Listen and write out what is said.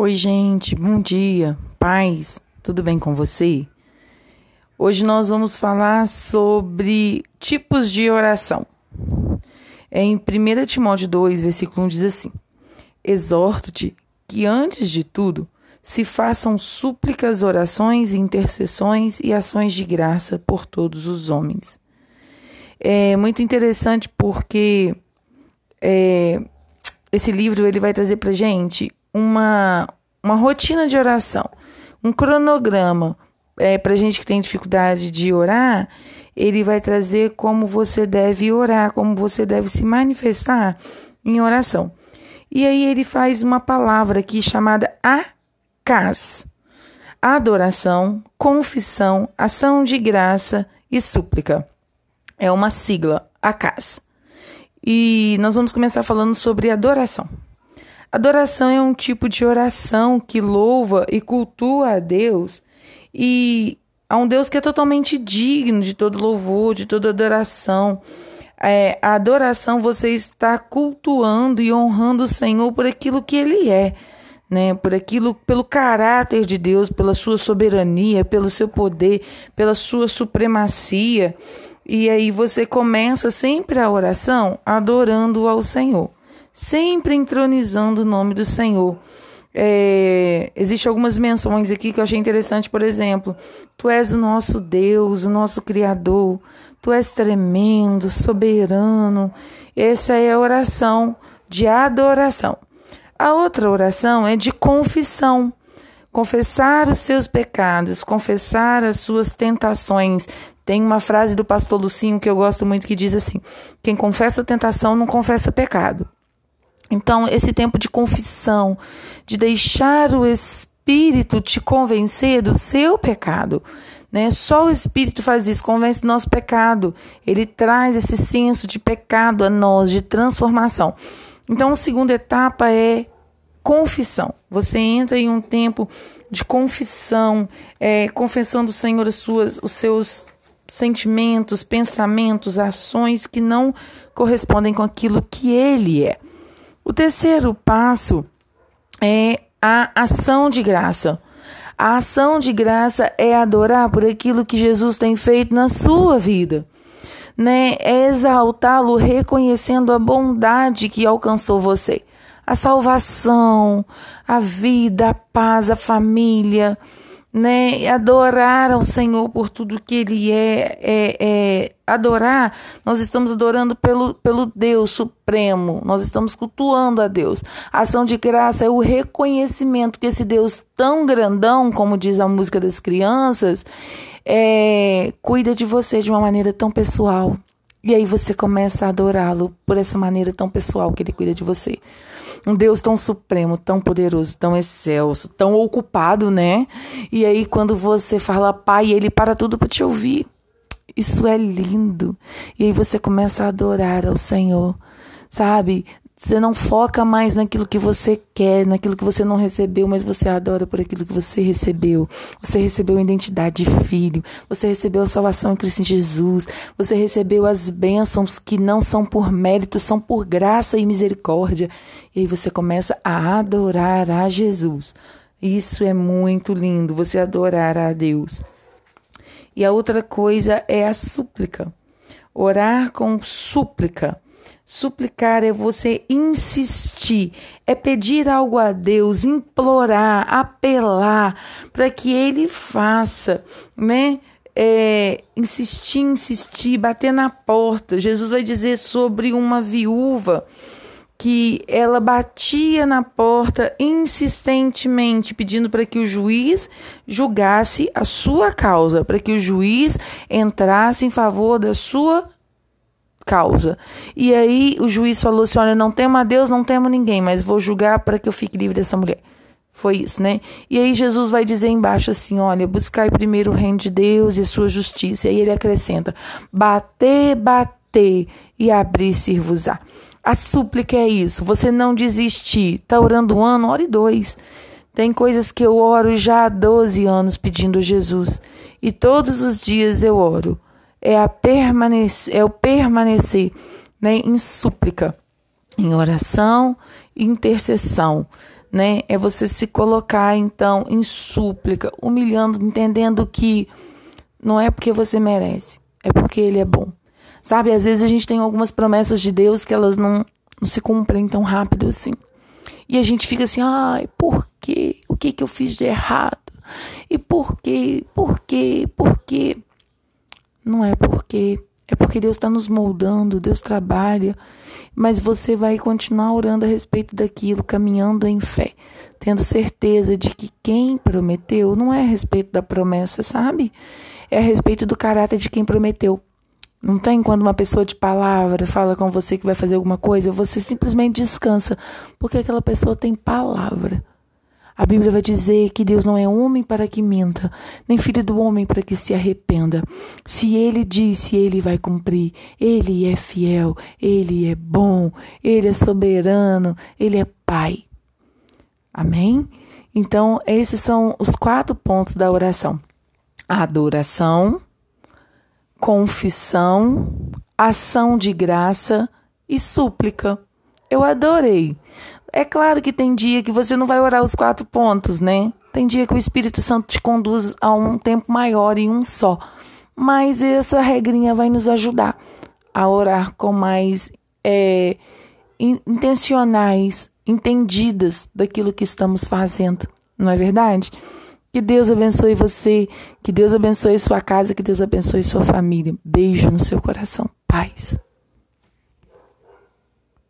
Oi, gente, bom dia, paz, tudo bem com você? Hoje nós vamos falar sobre tipos de oração. Em 1 Timóteo 2, versículo 1 diz assim: Exorto-te que antes de tudo se façam súplicas, orações, intercessões e ações de graça por todos os homens. É muito interessante porque é, esse livro ele vai trazer para gente uma, uma rotina de oração, um cronograma. É, para gente que tem dificuldade de orar, ele vai trazer como você deve orar, como você deve se manifestar em oração. E aí ele faz uma palavra aqui chamada acas. Adoração, confissão, ação de graça e súplica. É uma sigla, acas. E nós vamos começar falando sobre adoração. Adoração é um tipo de oração que louva e cultua a Deus e a um Deus que é totalmente digno de todo louvor, de toda adoração. É, a adoração você está cultuando e honrando o Senhor por aquilo que Ele é, né? Por aquilo, pelo caráter de Deus, pela sua soberania, pelo seu poder, pela sua supremacia. E aí você começa sempre a oração adorando ao Senhor sempre entronizando o nome do Senhor. É, Existem algumas menções aqui que eu achei interessante, por exemplo, Tu és o nosso Deus, o nosso Criador, Tu és tremendo, soberano. Essa é a oração de adoração. A outra oração é de confissão. Confessar os seus pecados, confessar as suas tentações. Tem uma frase do pastor Lucinho que eu gosto muito que diz assim: Quem confessa tentação não confessa pecado. Então, esse tempo de confissão, de deixar o Espírito te convencer do seu pecado. Né? Só o Espírito faz isso, convence do nosso pecado. Ele traz esse senso de pecado a nós, de transformação. Então, a segunda etapa é confissão. Você entra em um tempo de confissão, é, confessando, Senhor, as suas, os seus sentimentos, pensamentos, ações que não correspondem com aquilo que Ele é. O terceiro passo é a ação de graça. A ação de graça é adorar por aquilo que Jesus tem feito na sua vida. Né? É exaltá-lo reconhecendo a bondade que alcançou você. A salvação, a vida, a paz, a família, né? Adorar ao Senhor por tudo que Ele é, é, é, adorar. Nós estamos adorando pelo, pelo Deus Supremo. Nós estamos cultuando a Deus. A ação de graça é o reconhecimento que esse Deus tão grandão, como diz a música das crianças, é, cuida de você de uma maneira tão pessoal. E aí você começa a adorá-lo por essa maneira tão pessoal que ele cuida de você. Um Deus tão supremo, tão poderoso, tão excelso, tão ocupado, né? E aí quando você fala Pai, ele para tudo para te ouvir. Isso é lindo. E aí você começa a adorar ao Senhor, sabe? Você não foca mais naquilo que você quer, naquilo que você não recebeu, mas você adora por aquilo que você recebeu. Você recebeu a identidade de filho, você recebeu a salvação em Cristo Jesus, você recebeu as bênçãos que não são por mérito, são por graça e misericórdia. E aí você começa a adorar a Jesus. Isso é muito lindo, você adorar a Deus. E a outra coisa é a súplica. Orar com súplica. Suplicar é você insistir, é pedir algo a Deus, implorar, apelar para que Ele faça, né? É, insistir, insistir, bater na porta. Jesus vai dizer sobre uma viúva que ela batia na porta insistentemente, pedindo para que o juiz julgasse a sua causa, para que o juiz entrasse em favor da sua causa. E aí o juiz falou assim: Olha, não temo a Deus, não temo ninguém, mas vou julgar para que eu fique livre dessa mulher. Foi isso, né? E aí Jesus vai dizer embaixo assim: Olha, buscai primeiro o reino de Deus e a sua justiça. E aí ele acrescenta: Bater, bater e abrir-se-vos-á. A súplica é isso, você não desistir. Tá orando um ano, ore dois. Tem coisas que eu oro já há 12 anos pedindo a Jesus. E todos os dias eu oro é, a permanecer, é o permanecer né, em súplica. em oração e intercessão, né? É você se colocar então em súplica, humilhando, entendendo que não é porque você merece, é porque ele é bom. Sabe, às vezes a gente tem algumas promessas de Deus que elas não, não se cumprem tão rápido assim. E a gente fica assim, ai, por quê? O que que eu fiz de errado? E por quê? Por quê? Por quê? Não é porque é porque Deus está nos moldando, Deus trabalha, mas você vai continuar orando a respeito daquilo, caminhando em fé, tendo certeza de que quem prometeu não é a respeito da promessa, sabe? É a respeito do caráter de quem prometeu. Não tem quando uma pessoa de palavra fala com você que vai fazer alguma coisa, você simplesmente descansa, porque aquela pessoa tem palavra. A Bíblia vai dizer que Deus não é homem para que minta, nem filho do homem para que se arrependa. Se ele disse, ele vai cumprir. Ele é fiel, ele é bom, ele é soberano, ele é pai. Amém? Então, esses são os quatro pontos da oração: adoração, confissão, ação de graça e súplica. Eu adorei. É claro que tem dia que você não vai orar os quatro pontos, né? Tem dia que o Espírito Santo te conduz a um tempo maior em um só. Mas essa regrinha vai nos ajudar a orar com mais é, intencionais, entendidas daquilo que estamos fazendo. Não é verdade? Que Deus abençoe você, que Deus abençoe sua casa, que Deus abençoe sua família. Beijo no seu coração. Paz.